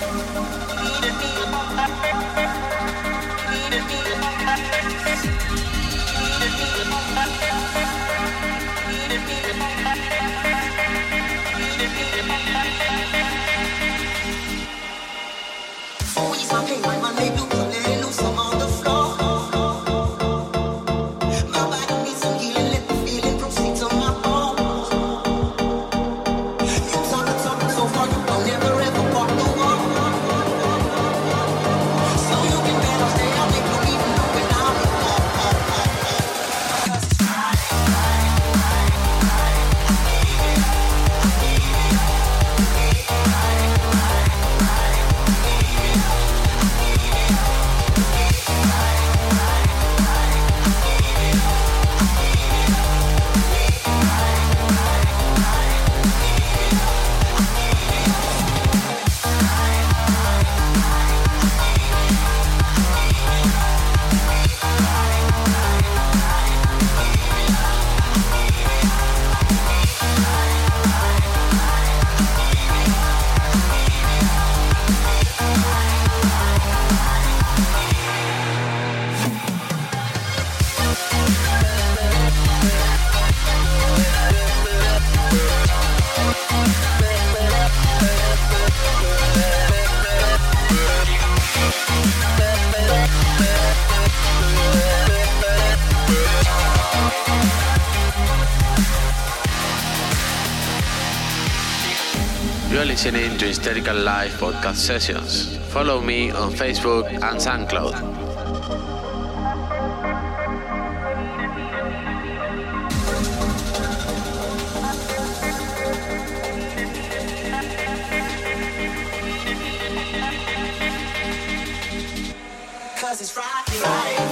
listening to Hysterical Live podcast sessions. Follow me on Facebook and SoundCloud. Cause it's Friday.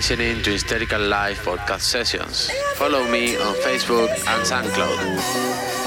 listening to Hysterical Live podcast sessions. Follow me on Facebook and SoundCloud.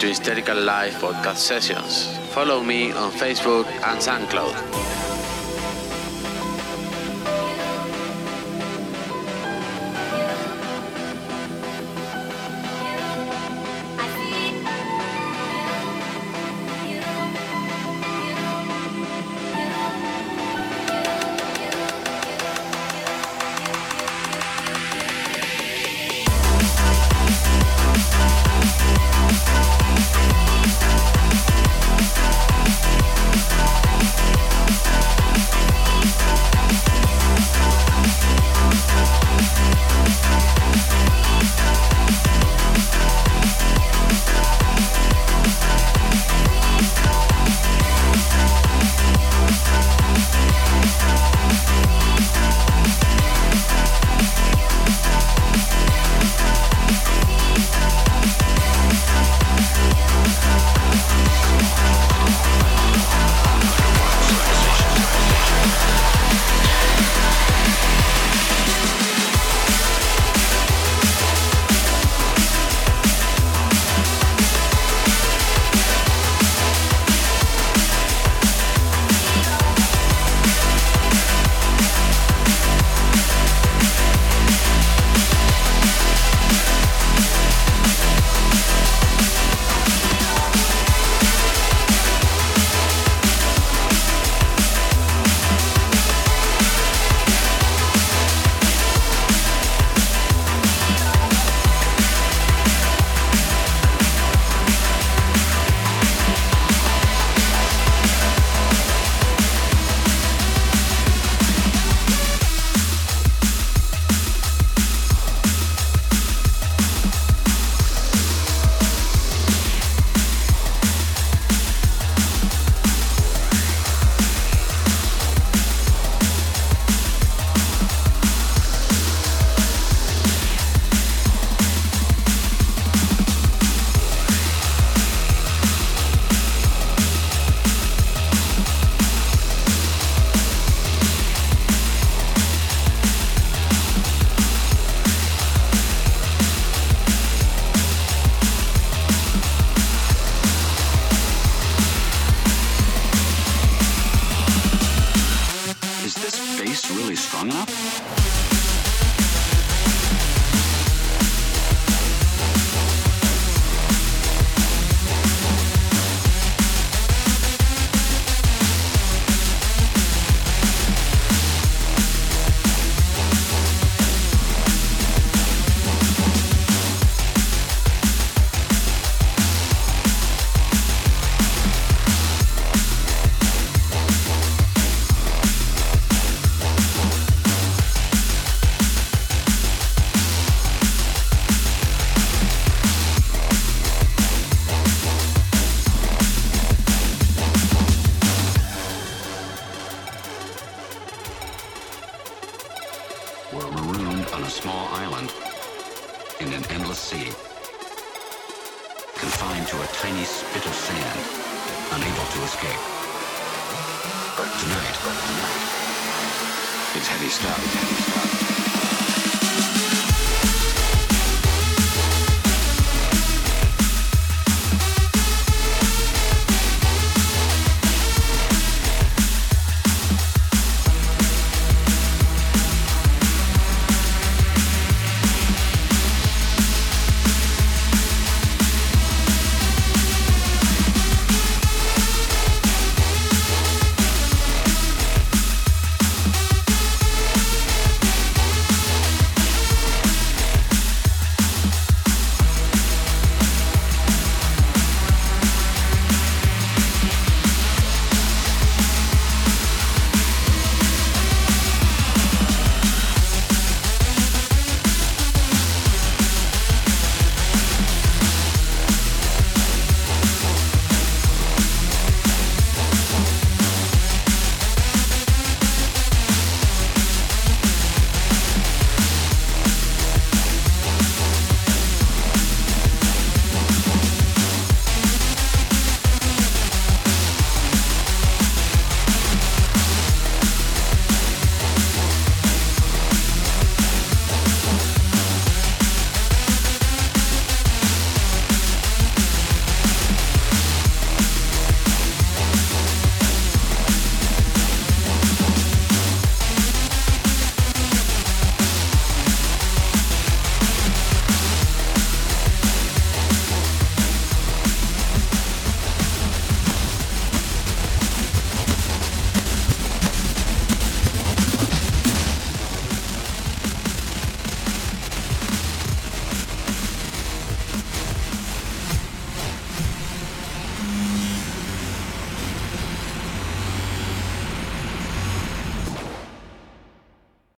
To Hysterical Live podcast sessions. Follow me on Facebook and SoundCloud.